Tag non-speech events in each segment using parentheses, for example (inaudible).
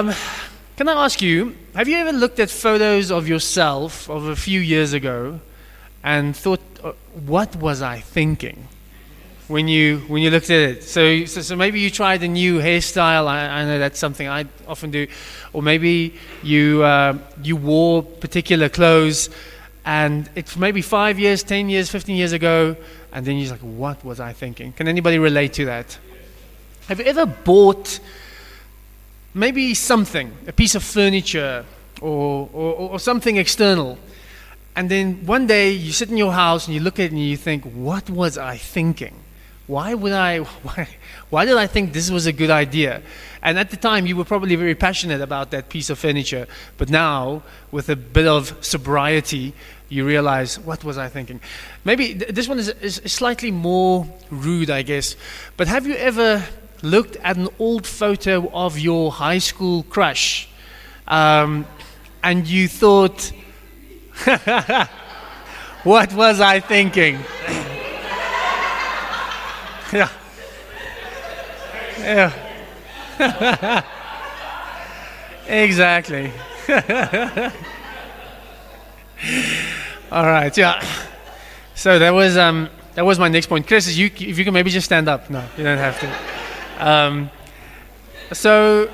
Um, can I ask you, have you ever looked at photos of yourself of a few years ago and thought, uh, what was I thinking? When you, when you looked at it, so, so, so maybe you tried a new hairstyle. I, I know that's something I often do, or maybe you uh, you wore particular clothes, and it's maybe five years, ten years, fifteen years ago, and then you're like, what was I thinking? Can anybody relate to that? Have you ever bought maybe something, a piece of furniture or, or, or, something external. And then one day you sit in your house and you look at it and you think, what was I thinking? Why would I, (laughs) why, why did I think this was a good idea? And at the time you were probably very passionate about that piece of furniture. But now, with a bit of sobriety, you realize, what was I thinking? Maybe th- this one is, is slightly more rude, I guess. But have you ever looked at an old photo of your high school crush um, and you thought, (laughs) what was I thinking? (laughs) yeah. Yeah. (laughs) exactly. All right, yeah. So that was um, that was my next point. Chris, you, if you can maybe just stand up. No, you don't have to. Um, so,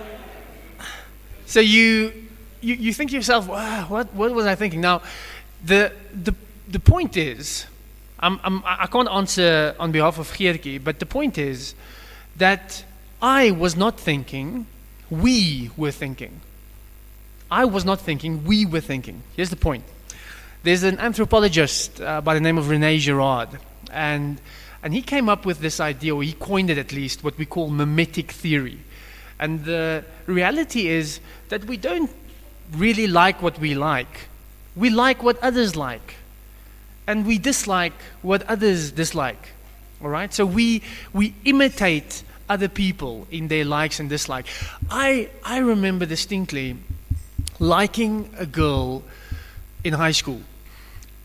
so you, you, you think to yourself, wow, what, what was I thinking? Now, the, the, the point is, I'm, I'm, I can't answer on behalf of Geertjie, but the point is that I was not thinking, we were thinking. I was not thinking, we were thinking. Here's the point. There's an anthropologist uh, by the name of Rene Girard, and and he came up with this idea, or he coined it at least, what we call mimetic theory. And the reality is that we don't really like what we like. We like what others like. And we dislike what others dislike. All right? So we, we imitate other people in their likes and dislikes. I, I remember distinctly liking a girl in high school.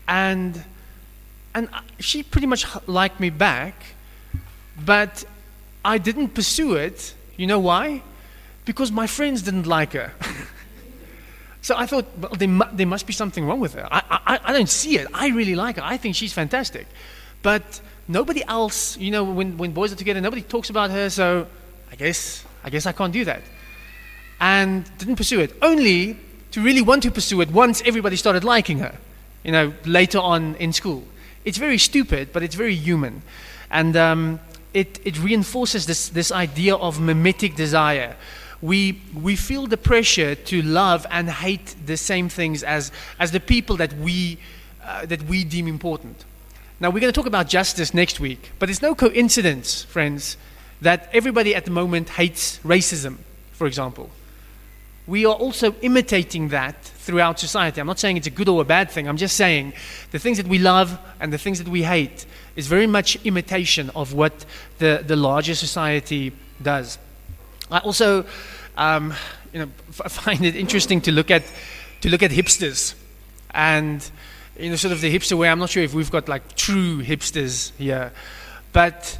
And and she pretty much liked me back, but I didn't pursue it. You know why? Because my friends didn't like her. (laughs) so I thought, well, there, mu- there must be something wrong with her. I, I, I don't see it. I really like her. I think she's fantastic. But nobody else, you know, when, when boys are together, nobody talks about her, so I guess, I guess I can't do that. And didn't pursue it. Only to really want to pursue it once everybody started liking her, you know, later on in school. It's very stupid, but it's very human. And um, it, it reinforces this, this idea of mimetic desire. We, we feel the pressure to love and hate the same things as, as the people that we, uh, that we deem important. Now, we're going to talk about justice next week, but it's no coincidence, friends, that everybody at the moment hates racism, for example we are also imitating that throughout society. I'm not saying it's a good or a bad thing. I'm just saying the things that we love and the things that we hate is very much imitation of what the, the larger society does. I also um, you know, (laughs) f- find it interesting to look at, to look at hipsters and you know, sort of the hipster way. I'm not sure if we've got like true hipsters here, but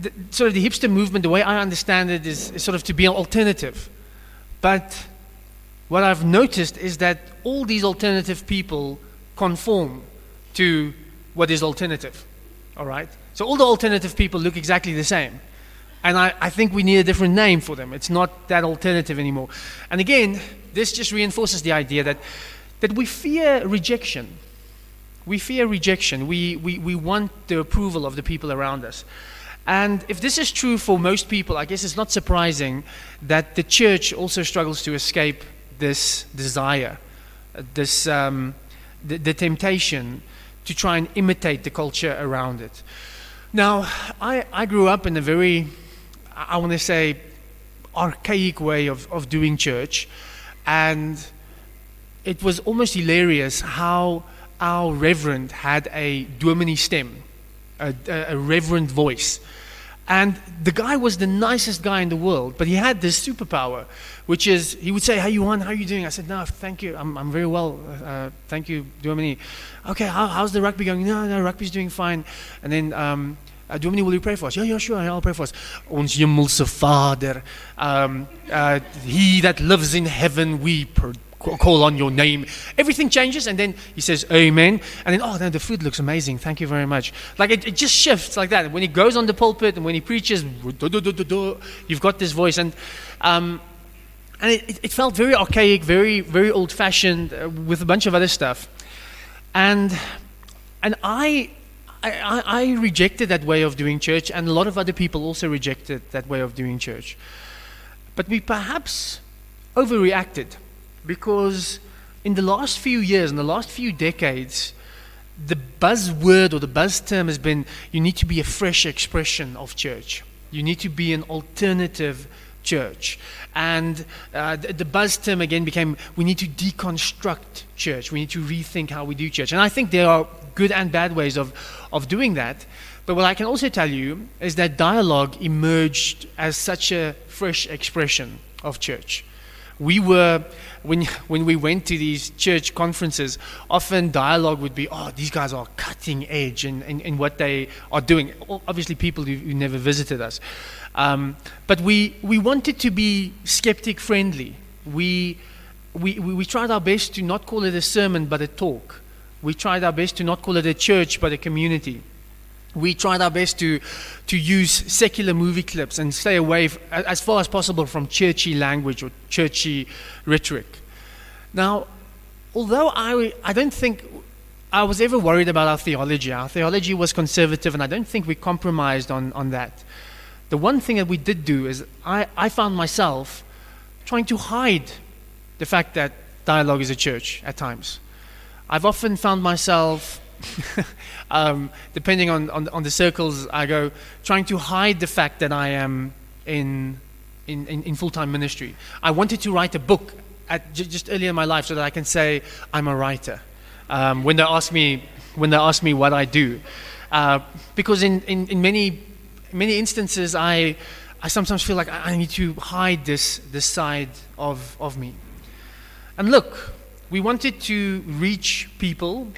the, sort of the hipster movement, the way I understand it, is, is sort of to be an alternative but what I've noticed is that all these alternative people conform to what is alternative. All right? So all the alternative people look exactly the same. And I, I think we need a different name for them. It's not that alternative anymore. And again, this just reinforces the idea that, that we fear rejection. We fear rejection. We, we, we want the approval of the people around us. And if this is true for most people, I guess it's not surprising that the church also struggles to escape this desire, this, um, the, the, temptation to try and imitate the culture around it. Now, I, I grew up in a very, I want to say, archaic way of, of doing church. And it was almost hilarious how our reverend had a dominee stem, a, a, reverent voice. And the guy was the nicest guy in the world, but he had this superpower, which is he would say, "How you want? How you doing?" I said, "No, thank you. I'm, I'm very well. Uh, thank you, Dominee." Okay, how, how's the rugby going? No, no, rugby's doing fine. And then um, Uh, Dominee, will you pray for us? Yeah, yeah, sure, I'll pray for us. Ons hemelse Vader, um, uh, he that lives in heaven, we call on your name. Everything changes, and then he says, Amen. And then, oh, then the food looks amazing. Thank you very much. Like it, it just shifts like that. When he goes on the pulpit and when he preaches, you've got this voice. And, um, and it, it, felt very archaic, very, very old fashioned uh, with a bunch of other stuff. And, and I, I, I rejected that way of doing church, and a lot of other people also rejected that way of doing church. But we perhaps overreacted because in the last few years, in the last few decades, the buzzword or the buzz term has been you need to be a fresh expression of church. You need to be an alternative church. And uh, the, the, buzz term again became we need to deconstruct church. We need to rethink how we do church. And I think there are good and bad ways of, of doing that. But what I can also tell you is that dialogue emerged as such a fresh expression of church. We were when, when we went to these church conferences, often dialogue would be, oh, these guys are cutting edge in, in, in what they are doing. Obviously, people who, who never visited us. Um, but we, we wanted to be skeptic friendly. We, we, we, we tried our best to not call it a sermon, but a talk. We tried our best to not call it a church, but a community we tried our best to, to use secular movie clips and stay away f- as far as possible from churchy language or churchy rhetoric. Now, although I, I don't think I was ever worried about our theology, our theology was conservative, and I don't think we compromised on, on that. The one thing that we did do is I, I found myself trying to hide the fact that dialogue is a church at times. I've often found myself (laughs) um, depending on, on, on, the circles I go, trying to hide the fact that I am in, in, in, in full time ministry. I wanted to write a book at, j- just earlier in my life so that I can say I'm a writer. Um, when, they ask me, when they ask me what I do. Uh, because in, in, in many, many instances, I, I sometimes feel like I need to hide this, this side of, of me. And look, we wanted to reach people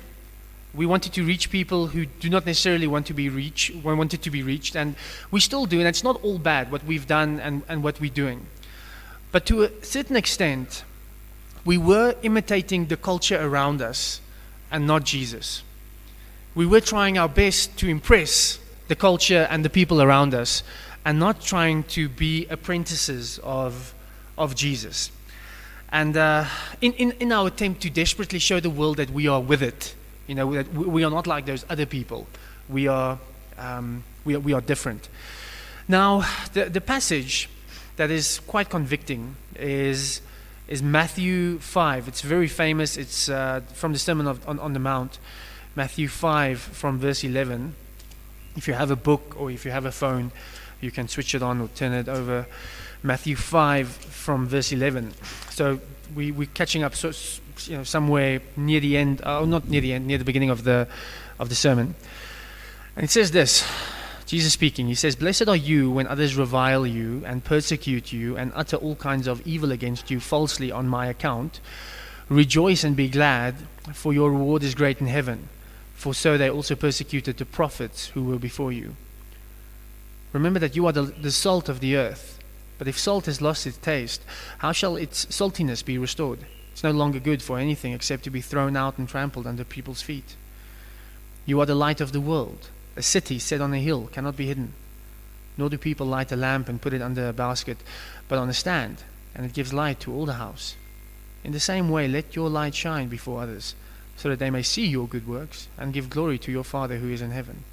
we wanted to reach people who do not necessarily want to be reached, wanted to be reached, and we still do, and it's not all bad what we've done and, and what we're doing. But to a certain extent, we were imitating the culture around us and not Jesus. We were trying our best to impress the culture and the people around us and not trying to be apprentices of, of Jesus. And uh, in, in, in our attempt to desperately show the world that we are with it, you know, that we are not like those other people. We are, um, we are, we are different. Now, the, the passage that is quite convicting is, is Matthew 5. It's very famous. It's uh, from the Sermon of, on, on the Mount, Matthew 5 from verse 11. If you have a book or if you have a phone, you can switch it on or turn it over. Matthew 5 from verse 11. So we, we're catching up so, you know, somewhere near the end, or uh, not near the end, near the beginning of the, of the sermon. And it says this Jesus speaking, he says, Blessed are you when others revile you and persecute you and utter all kinds of evil against you falsely on my account. Rejoice and be glad, for your reward is great in heaven. For so they also persecuted the prophets who were before you. Remember that you are the, the salt of the earth. But if salt has lost its taste, how shall its saltiness be restored? It's no longer good for anything except to be thrown out and trampled under people's feet. You are the light of the world. A city set on a hill cannot be hidden. Nor do people light a lamp and put it under a basket, but on a stand, and it gives light to all the house. In the same way, let your light shine before others, so that they may see your good works and give glory to your Father who is in heaven.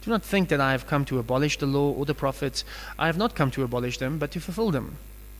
Do not think that I have come to abolish the law or the prophets. I have not come to abolish them, but to fulfill them.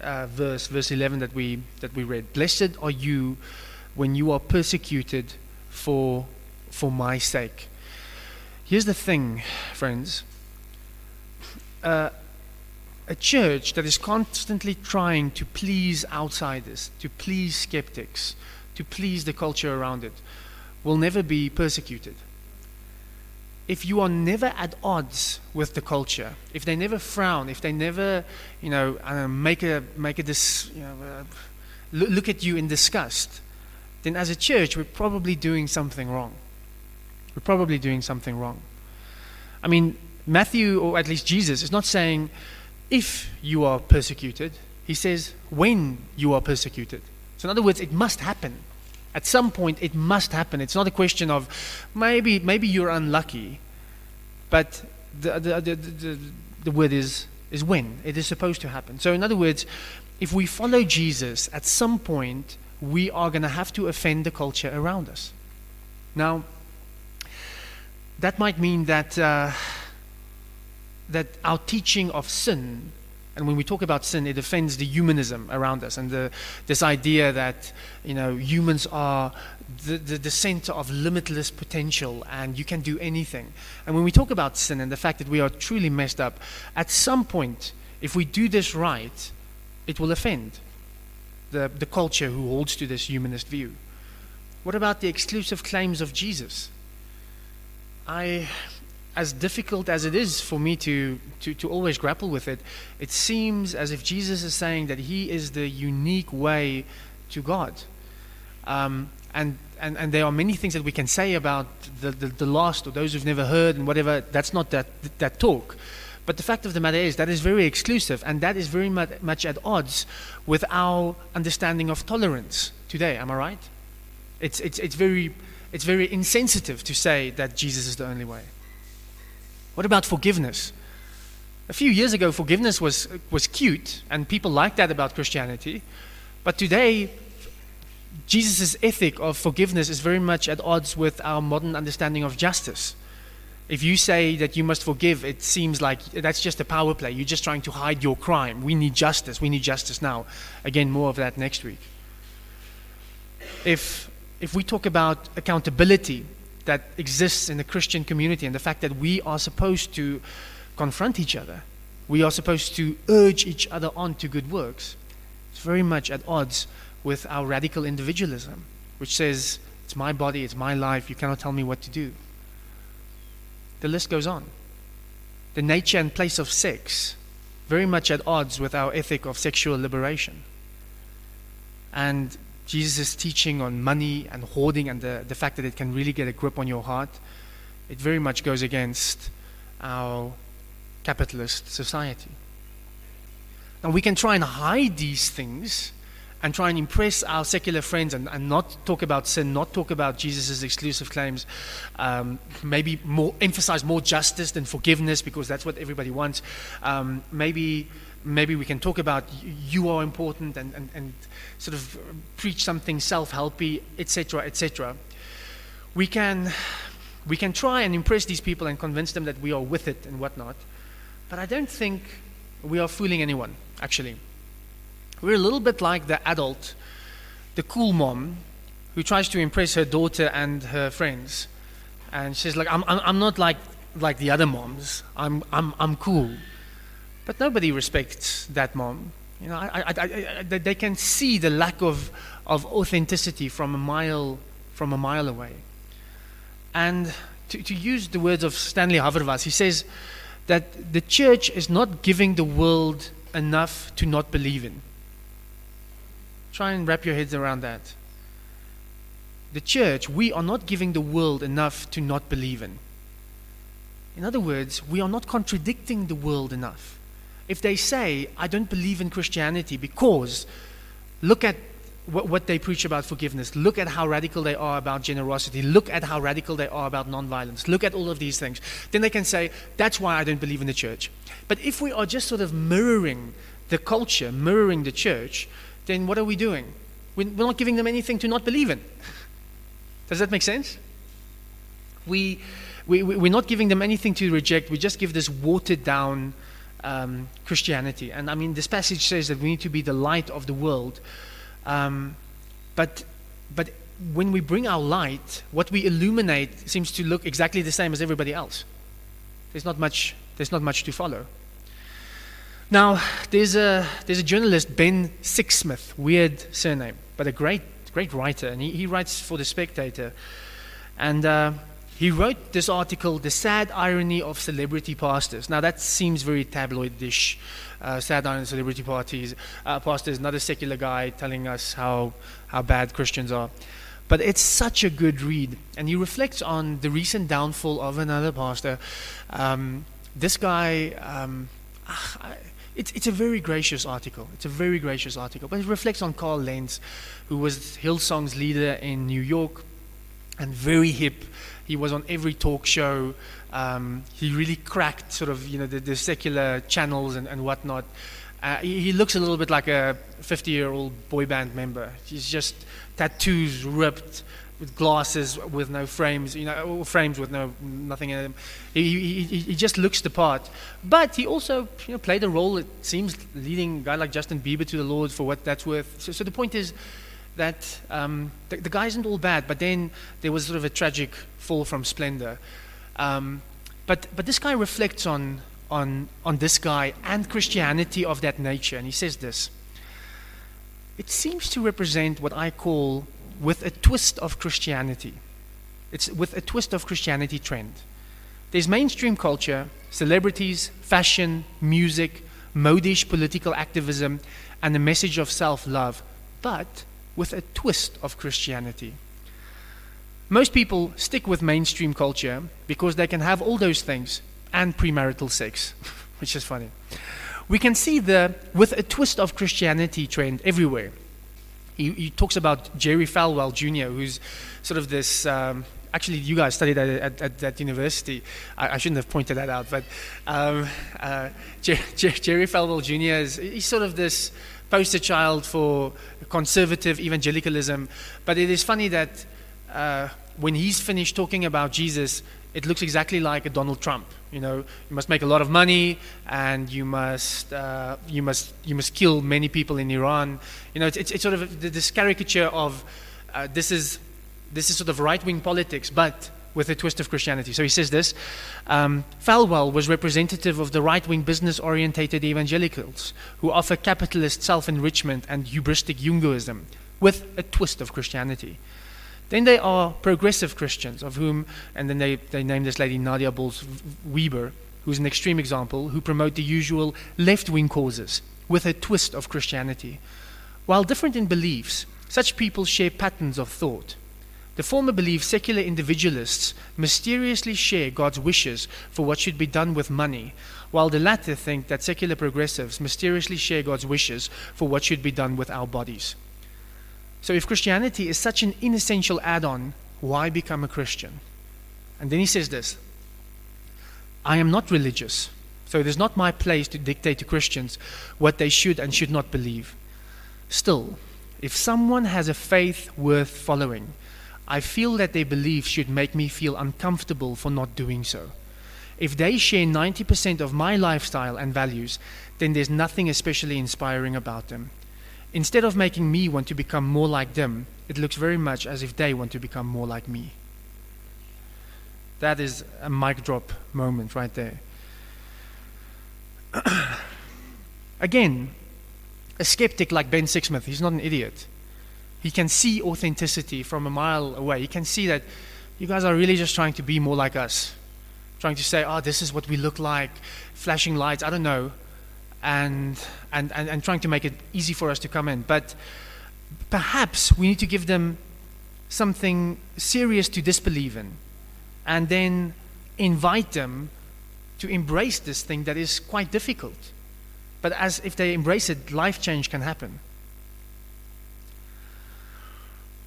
uh, verse, verse 11 that we, that we read. Blessed are you when you are persecuted for, for my sake. Here's the thing, friends. uh, a church that is constantly trying to please outsiders, to please skeptics, to please the culture around it, will never be persecuted. If you are never at odds with the culture, if they never frown, if they never, you know, make a make a dis, you know, uh, look at you in disgust, then as a church we're probably doing something wrong. We're probably doing something wrong. I mean, Matthew, or at least Jesus, is not saying if you are persecuted, he says when you are persecuted. So, in other words, it must happen. At some point, it must happen. It's not a question of maybe, maybe you're unlucky, but the, the, the, the, the word is, is when. It is supposed to happen. So, in other words, if we follow Jesus, at some point, we are going to have to offend the culture around us. Now, that might mean that, uh, that our teaching of sin, and when we talk about sin, it offends the humanism around us and the, this idea that you know, humans are the, the, the center of limitless potential and you can do anything. And when we talk about sin and the fact that we are truly messed up, at some point, if we do this right, it will offend the, the culture who holds to this humanist view. What about the exclusive claims of Jesus? I, as difficult as it is for me to, to, to always grapple with it, it seems as if Jesus is saying that he is the unique way to God. Um, and, and, and there are many things that we can say about the, the, the lost or those who've never heard and whatever. That's not that, that talk. But the fact of the matter is, that is very exclusive, and that is very much, much at odds with our understanding of tolerance today. Am I right? It's, it's, it's very it's very insensitive to say that Jesus is the only way. What about forgiveness? A few years ago, forgiveness was, was cute, and people liked that about Christianity. But today, Jesus' ethic of forgiveness is very much at odds with our modern understanding of justice. If you say that you must forgive, it seems like that's just a power play. You're just trying to hide your crime. We need justice. We need justice now. Again, more of that next week. If if we talk about accountability that exists in the Christian community and the fact that we are supposed to confront each other, we are supposed to urge each other on to good works, it's very much at odds with our radical individualism, which says, it's my body, it's my life, you cannot tell me what to do. The list goes on. The nature and place of sex, very much at odds with our ethic of sexual liberation. And Jesus' teaching on money and hoarding and the, the fact that it can really get a grip on your heart, it very much goes against our capitalist society. Now, we can try and hide these things and try and impress our secular friends and, and not talk about sin, not talk about Jesus' exclusive claims, um, maybe more emphasize more justice than forgiveness because that's what everybody wants. Um, maybe maybe we can talk about you are important and, and, and sort of preach something self-helpy, etc., etc. We can, we can try and impress these people and convince them that we are with it and whatnot, but I don't think we are fooling anyone, actually. We're a little bit like the adult, the cool mom, who tries to impress her daughter and her friends. And she's like, I'm, I'm, I'm not like, like the other moms. I'm, I'm, I'm cool. But nobody respects that mom. You know, I, I, I, they can see the lack of, of authenticity from a mile from a mile away. And to, to use the words of Stanley Hauerwas, he says that the church is not giving the world enough to not believe in. Try and wrap your heads around that. The church, we are not giving the world enough to not believe in. In other words, we are not contradicting the world enough if they say, I don't believe in Christianity because look at what, what, they preach about forgiveness, look at how radical they are about generosity, look at how radical they are about nonviolence, look at all of these things, then they can say, that's why I don't believe in the church. But if we are just sort of mirroring the culture, mirroring the church, then what are we doing? We're not giving them anything to not believe in. (laughs) Does that make sense? We, we, we're not giving them anything to reject, we just give this watered down um, Christianity. And I mean, this passage says that we need to be the light of the world. Um, but, but when we bring our light, what we illuminate seems to look exactly the same as everybody else. There's not much, there's not much to follow. Now, there's a, there's a journalist, Ben Sixsmith, weird surname, but a great, great writer, and he, he writes for The Spectator. And uh, he wrote this article, The Sad Irony of Celebrity Pastors. Now, that seems very tabloid-ish. Uh, sad irony of celebrity parties, uh, pastors, not a secular guy telling us how, how bad Christians are. But it's such a good read. And he reflects on the recent downfall of another pastor. Um, this guy, um, ah, it's, it's a very gracious article. It's a very gracious article. But it reflects on Carl Lentz, who was Hillsong's leader in New York and very hip he was on every talk show. Um, he really cracked sort of you know the, the secular channels and, and whatnot. Uh, he, he, looks a little bit like a 50-year-old boy band member. He's just tattoos ripped, with glasses with no frames, you know, frames with no nothing in them. He, he, he just looks the part. But he also you know, played a role, it seems, leading a guy like Justin Bieber to the Lord for what that's worth. So, so the point is that um, the, the, guy isn't all bad, but then there was sort of a tragic fall from splendor. Um, but, but this guy reflects on, on, on this guy and Christianity of that nature, and he says this It seems to represent what I call with a twist of Christianity. It's with a twist of Christianity trend. There's mainstream culture, celebrities, fashion, music, modish political activism, and a message of self love. But with a twist of Christianity. Most people stick with mainstream culture because they can have all those things and premarital sex, (laughs) which is funny. We can see the with a twist of Christianity trend everywhere. He, he talks about Jerry Falwell Jr., who's sort of this. Um, actually, you guys studied at, at, at that university. I, I, shouldn't have pointed that out, but um, uh, Jer- Jer- Jerry Falwell Jr. is he's sort of this poster child for conservative evangelicalism. But it is funny that uh, when he's finished talking about Jesus, it looks exactly like a Donald Trump. You know, you must make a lot of money, and you must uh, you must you must kill many people in Iran. You know, it's, it's, it's sort of this caricature of uh, this is this is sort of right wing politics, but with a twist of Christianity. So he says this um, Falwell was representative of the right wing business orientated evangelicals who offer capitalist self enrichment and hubristic jingoism with a twist of Christianity. Then there are progressive Christians, of whom, and then they, they name this lady Nadia Bolz Weber, who's an extreme example, who promote the usual left wing causes with a twist of Christianity. While different in beliefs, such people share patterns of thought. The former believe secular individualists mysteriously share God's wishes for what should be done with money, while the latter think that secular progressives mysteriously share God's wishes for what should be done with our bodies. So, if Christianity is such an inessential add on, why become a Christian? And then he says this I am not religious, so it is not my place to dictate to Christians what they should and should not believe. Still, if someone has a faith worth following, I feel that their beliefs should make me feel uncomfortable for not doing so. If they share 90% of my lifestyle and values, then there's nothing especially inspiring about them. Instead of making me want to become more like them, it looks very much as if they want to become more like me. That is a mic drop moment right there. (clears throat) Again, a skeptic like Ben Sixsmith, he's not an idiot. He can see authenticity from a mile away. He can see that you guys are really just trying to be more like us. Trying to say, oh, this is what we look like, flashing lights, I don't know, and, and, and, and trying to make it easy for us to come in. But perhaps we need to give them something serious to disbelieve in and then invite them to embrace this thing that is quite difficult. But as if they embrace it, life change can happen.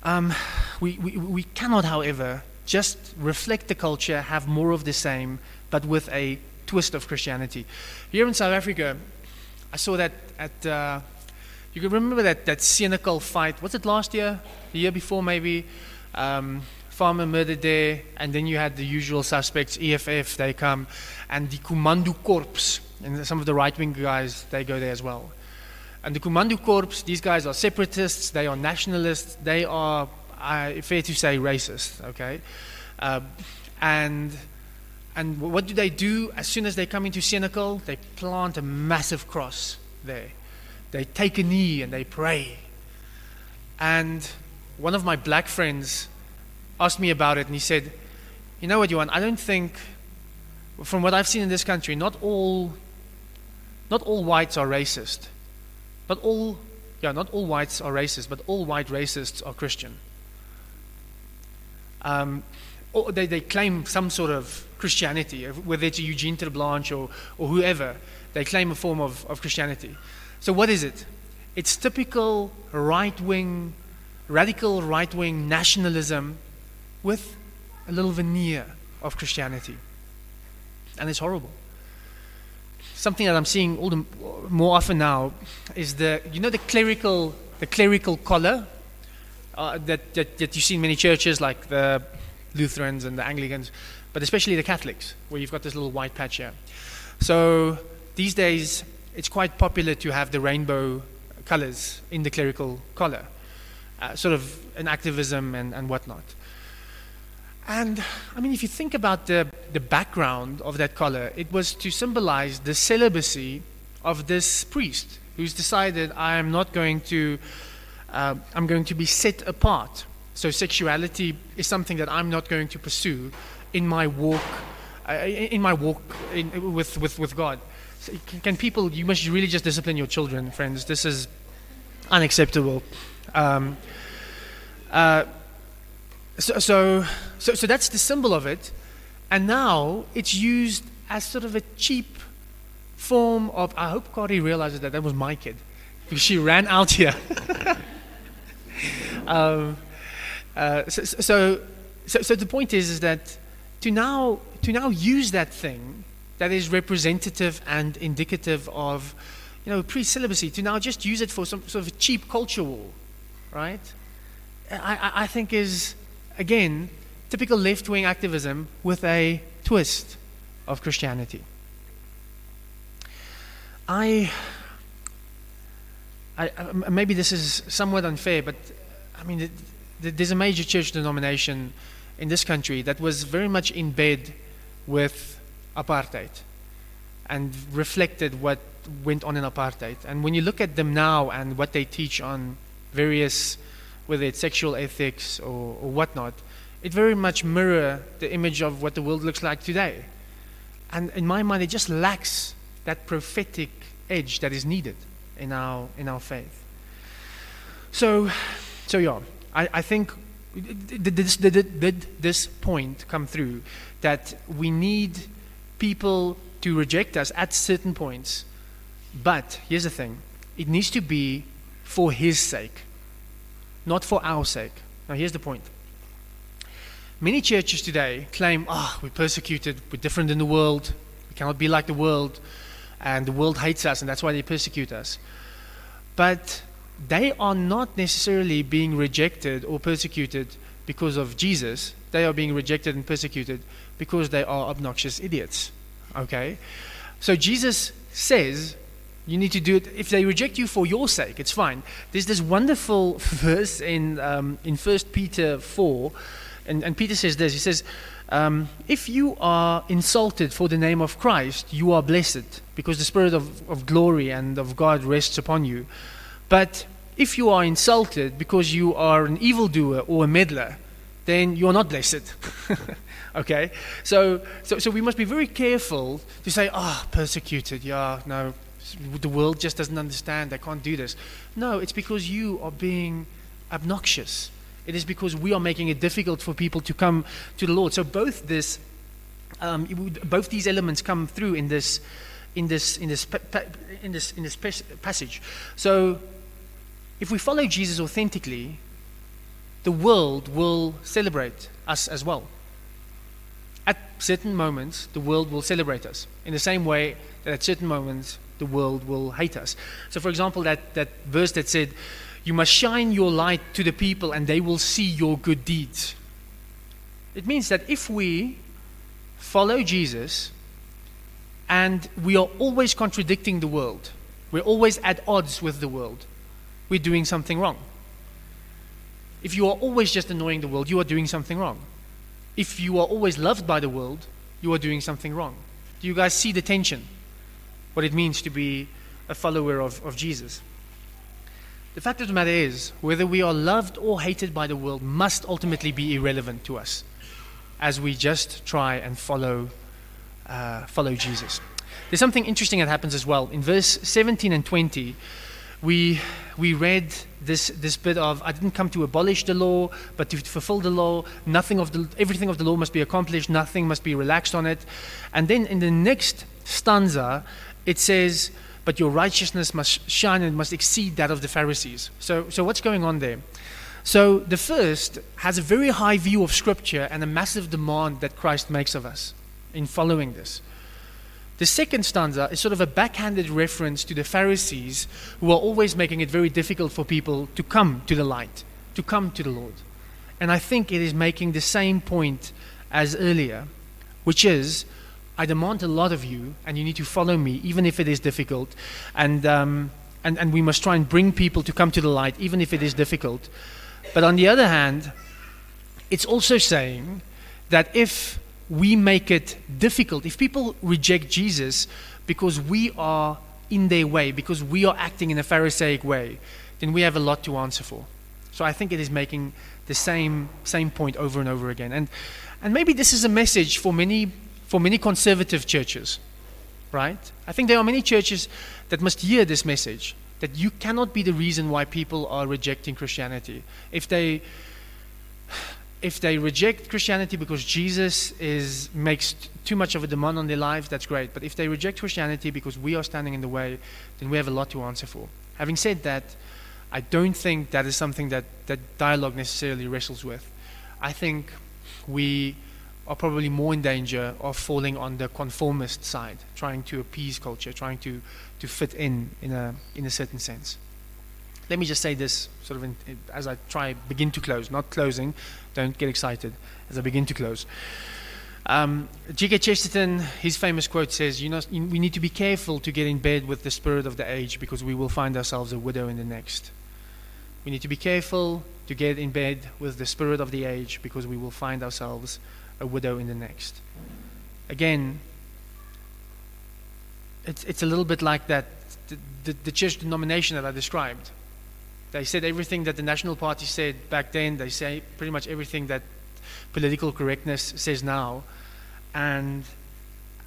Um, we, we, we cannot, however, just reflect the culture, have more of the same, but with a twist of Christianity. Here in South Africa, I saw that at, uh, you can remember that, that Senekal fight, was it last year? The year before, maybe? Um, farmer murdered there, and then you had the usual suspects, EFF, they come, and the Komando Corps, and some of the right wing guys, they go there as well. And the Komando Corps, these guys are separatists, they are nationalists, they are, uh, fair to say, racist, okay? Uh, and and what do they do as soon as they come into Senekal? They plant a massive cross there. They take a knee and they pray. And one of my black friends asked me about it and he said, You know what, Johan, I don't think, from what I've seen in this country, not all, not all whites are racist. But all, yeah, not all whites are racist, but all white racists are Christian. Um, they, they claim some sort of Christianity, whether it's Eugene Terre'Blanche or, or whoever, they claim a form of, of Christianity. So, what is it? It's typical right wing, radical right wing nationalism with a little veneer of Christianity. And it's horrible. Something that I'm seeing all the more often now is the, you know, the clerical, the clerical collar uh, that, that, that you see in many churches, like the Lutherans and the Anglicans, but especially the Catholics, where you've got this little white patch here. So these days, it's quite popular to have the rainbow colors in the clerical collar, uh, sort of an activism and, and whatnot. And I mean, if you think about the, the background of that color, it was to symbolize the celibacy of this priest who's decided I am not going to, uh, I'm going to be set apart. So sexuality is something that I'm not going to pursue in my walk, uh, in my walk in, with, with, with God. So can people, you must really just discipline your children, friends. This is unacceptable. Um, uh, so, so, so, so that's the symbol of it. And now it's used as sort of a cheap form of. I hope Cardi realizes that that was my kid because she ran out here. (laughs) um, uh, so, so, so, so, the point is, is that to now, to now use that thing that is representative and indicative of, you know, pre-celibacy, to now just use it for some sort of cheap culture war, right? I, I think is again, typical left wing activism with a twist of Christianity. I, I, maybe this is somewhat unfair, but I mean, there's a major church denomination in this country that was very much in bed with apartheid and reflected what went on in apartheid. And when you look at them now and what they teach on various whether it's sexual ethics or, or whatnot, it very much mirror the image of what the world looks like today. And in my mind, it just lacks that prophetic edge that is needed in our, in our faith. So, so yeah, I, I think did this, did, did this point come through that we need people to reject us at certain points. But here's the thing it needs to be for His sake not for our sake. Now, here's the point. Many churches today claim, ah, oh, we're persecuted, we're different in the world, we cannot be like the world, and the world hates us, and that's why they persecute us. But they are not necessarily being rejected or persecuted because of Jesus. They are being rejected and persecuted because they are obnoxious idiots. Okay? So Jesus says you need to do it. If they reject you for your sake, it's fine. There's this wonderful verse in, um, in 1 Peter 4, and, and Peter says this He says, um, If you are insulted for the name of Christ, you are blessed, because the Spirit of, of glory and of God rests upon you. But if you are insulted because you are an evildoer or a meddler, then you're not blessed. (laughs) okay? So, so, so we must be very careful to say, ah, oh, persecuted, yeah, no, the world just doesn't understand. They can't do this. No, it's because you are being obnoxious. It is because we are making it difficult for people to come to the Lord. So both this, um, both these elements come through in this, in this, in this, in this, in this passage. So, if we follow Jesus authentically, the world will celebrate us as well. At certain moments, the world will celebrate us in the same way that at certain moments the world will hate us. So, for example, that, that verse that said, You must shine your light to the people and they will see your good deeds. It means that if we follow Jesus and we are always contradicting the world, we're always at odds with the world, we're doing something wrong. If you are always just annoying the world, you are doing something wrong. If you are always loved by the world, you are doing something wrong. Do you guys see the tension? What it means to be a follower of, of Jesus? The fact of the matter is, whether we are loved or hated by the world must ultimately be irrelevant to us as we just try and follow, uh, follow Jesus. There's something interesting that happens as well. In verse 17 and 20, we, we read this, this bit of, I didn't come to abolish the law, but to fulfill the law. Nothing of the, everything of the law must be accomplished, nothing must be relaxed on it. And then in the next stanza, it says, but your righteousness must shine and must exceed that of the Pharisees. So, so what's going on there? So the first has a very high view of Scripture and a massive demand that Christ makes of us in following this. The second stanza is sort of a backhanded reference to the Pharisees who are always making it very difficult for people to come to the light, to come to the Lord. And I think it is making the same point as earlier, which is I demand a lot of you, and you need to follow me, even if it is difficult. And, um, and, and we must try and bring people to come to the light, even if it is difficult. But on the other hand, it's also saying that if we make it difficult. If people reject Jesus because we are in their way, because we are acting in a Pharisaic way, then we have a lot to answer for. So I think it is making the same same point over and over again. And and maybe this is a message for many for many conservative churches. Right? I think there are many churches that must hear this message that you cannot be the reason why people are rejecting Christianity. If they if they reject Christianity because Jesus is, makes too much of a demand on their lives, that's great. But if they reject Christianity because we are standing in the way, then we have a lot to answer for. Having said that, I don't think that is something that, that dialogue necessarily wrestles with. I think we are probably more in danger of falling on the conformist side, trying to appease culture, trying to, to fit in in a, in a certain sense let me just say this sort of in, as I try begin to close, not closing. Don't get excited as I begin to close. Um, G.K. Chesterton, his famous quote says, "You know, we need to be careful to get in bed with the spirit of the age because we will find ourselves a widow in the next. We need to be careful to get in bed with the spirit of the age because we will find ourselves a widow in the next." Again, it's it's a little bit like that the, the, the church denomination that I described they said everything that the National Party said back then. They say pretty much everything that political correctness says now. And,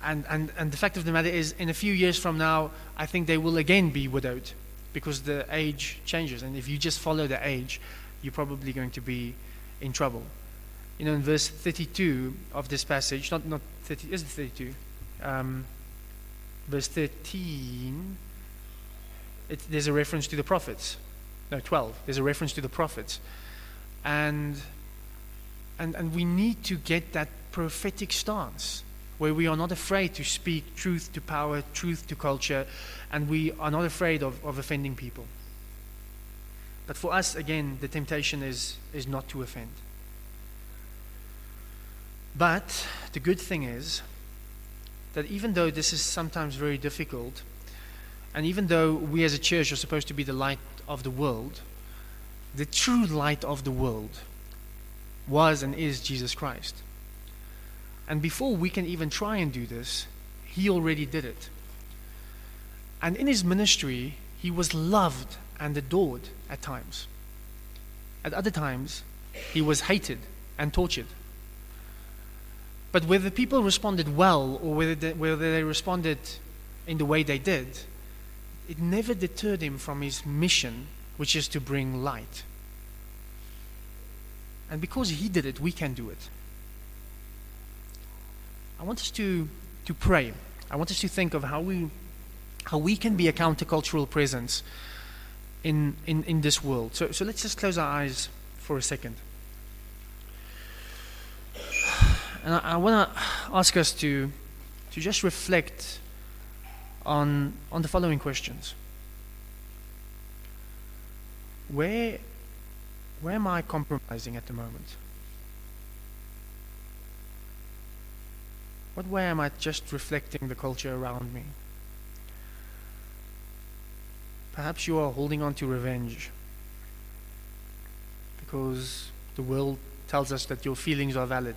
and, and, and the fact of the matter is, in a few years from now, I think they will again be widowed because the age changes. And if you just follow the age, you're probably going to be in trouble. You know, in verse 32 of this passage, not, not 30, is it 32? Um, verse 13, it, there's a reference to the prophets no, 12. There's a reference to the prophets. And, and, and we need to get that prophetic stance where we are not afraid to speak truth to power, truth to culture, and we are not afraid of, of offending people. But for us, again, the temptation is, is not to offend. But the good thing is that even though this is sometimes very difficult, and even though we as a church are supposed to be the light of the world, the true light of the world was and is Jesus Christ. And before we can even try and do this, he already did it. And in his ministry, he was loved and adored at times. At other times, he was hated and tortured. But whether people responded well or whether they, whether they responded in the way they did, it never deterred him from his mission, which is to bring light. And because he did it, we can do it. I want us to, to pray. I want us to think of how we, how we can be a countercultural presence in, in, in this world. So, so let's just close our eyes for a second. And I, I want to ask us to, to just reflect on, on the following questions Where, where am I compromising at the moment? What way am I just reflecting the culture around me? Perhaps you are holding on to revenge because the world tells us that your feelings are valid.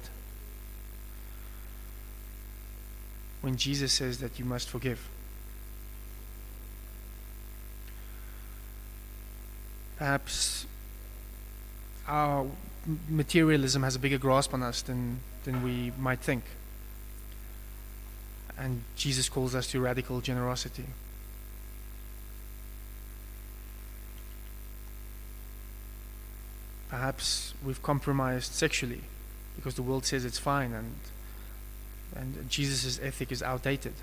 When Jesus says that you must forgive. Perhaps our materialism has a bigger grasp on us than, than we might think. And Jesus calls us to radical generosity. Perhaps we've compromised sexually because the world says it's fine and, and Jesus' ethic is outdated.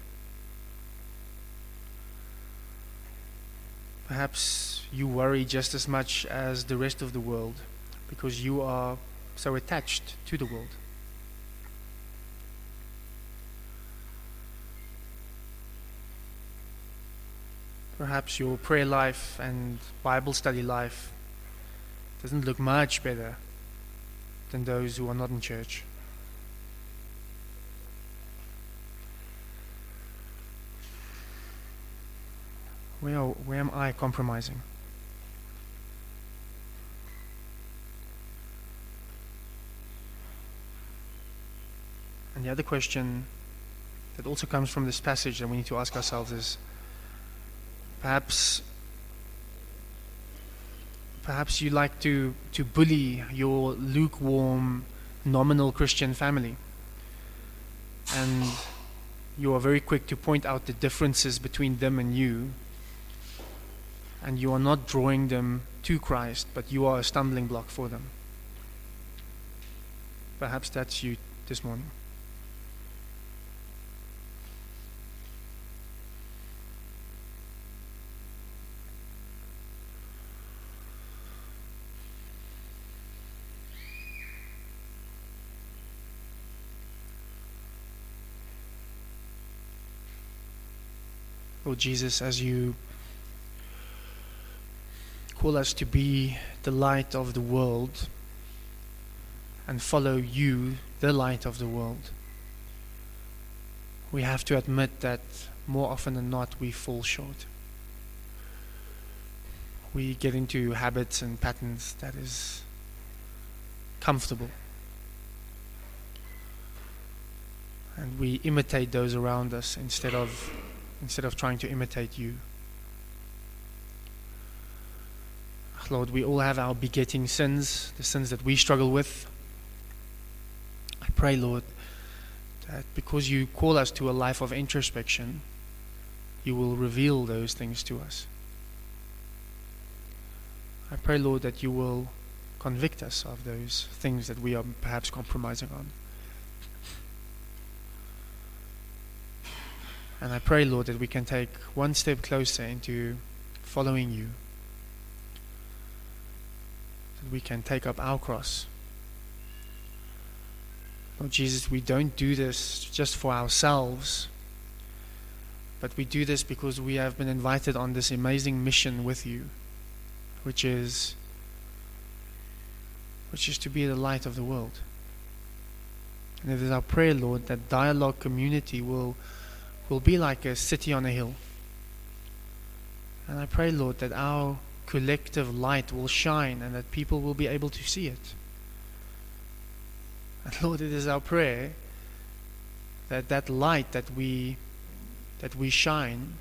Perhaps you worry just as much as the rest of the world because you are so attached to the world. Perhaps your prayer life and Bible study life doesn't look much better than those who are not in church. Where, where am I compromising? And the other question that also comes from this passage that we need to ask ourselves is perhaps perhaps you like to, to bully your lukewarm nominal Christian family. And you are very quick to point out the differences between them and you. And you are not drawing them to Christ, but you are a stumbling block for them. Perhaps that's you this morning. Lord Jesus, as you call us to be the light of the world and follow you, the light of the world, we have to admit that more often than not we fall short. We get into habits and patterns that is comfortable. And we imitate those around us instead of instead of trying to imitate you. Lord, we all have our begetting sins, the sins that we struggle with. I pray, Lord, that because you call us to a life of introspection, you will reveal those things to us. I pray, Lord, that you will convict us of those things that we are perhaps compromising on. And I pray, Lord, that we can take one step closer into following you. We can take up our cross. Lord Jesus, we don't do this just for ourselves, but we do this because we have been invited on this amazing mission with you, which is which is to be the light of the world. And it is our prayer, Lord, that dialogue community will will be like a city on a hill. And I pray, Lord, that our collective light will shine and that people will be able to see it. And (laughs) Lord, it is our prayer that that light that we that we shine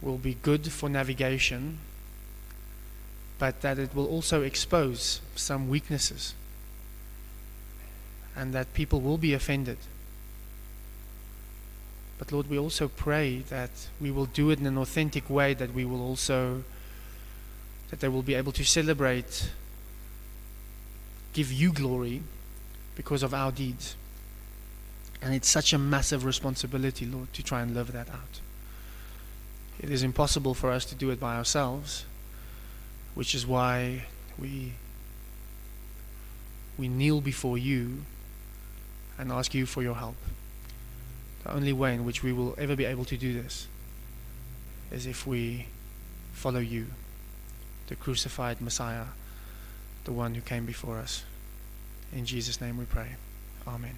will be good for navigation, but that it will also expose some weaknesses and that people will be offended. But Lord, we also pray that we will do it in an authentic way, that we will also, that they will be able to celebrate, give you glory because of our deeds. And it's such a massive responsibility, Lord, to try and live that out. It is impossible for us to do it by ourselves, which is why we we kneel before you and ask you for your help. The only way in which we will ever be able to do this is if we follow you, the crucified Messiah, the one who came before us. In Jesus' name we pray. Amen.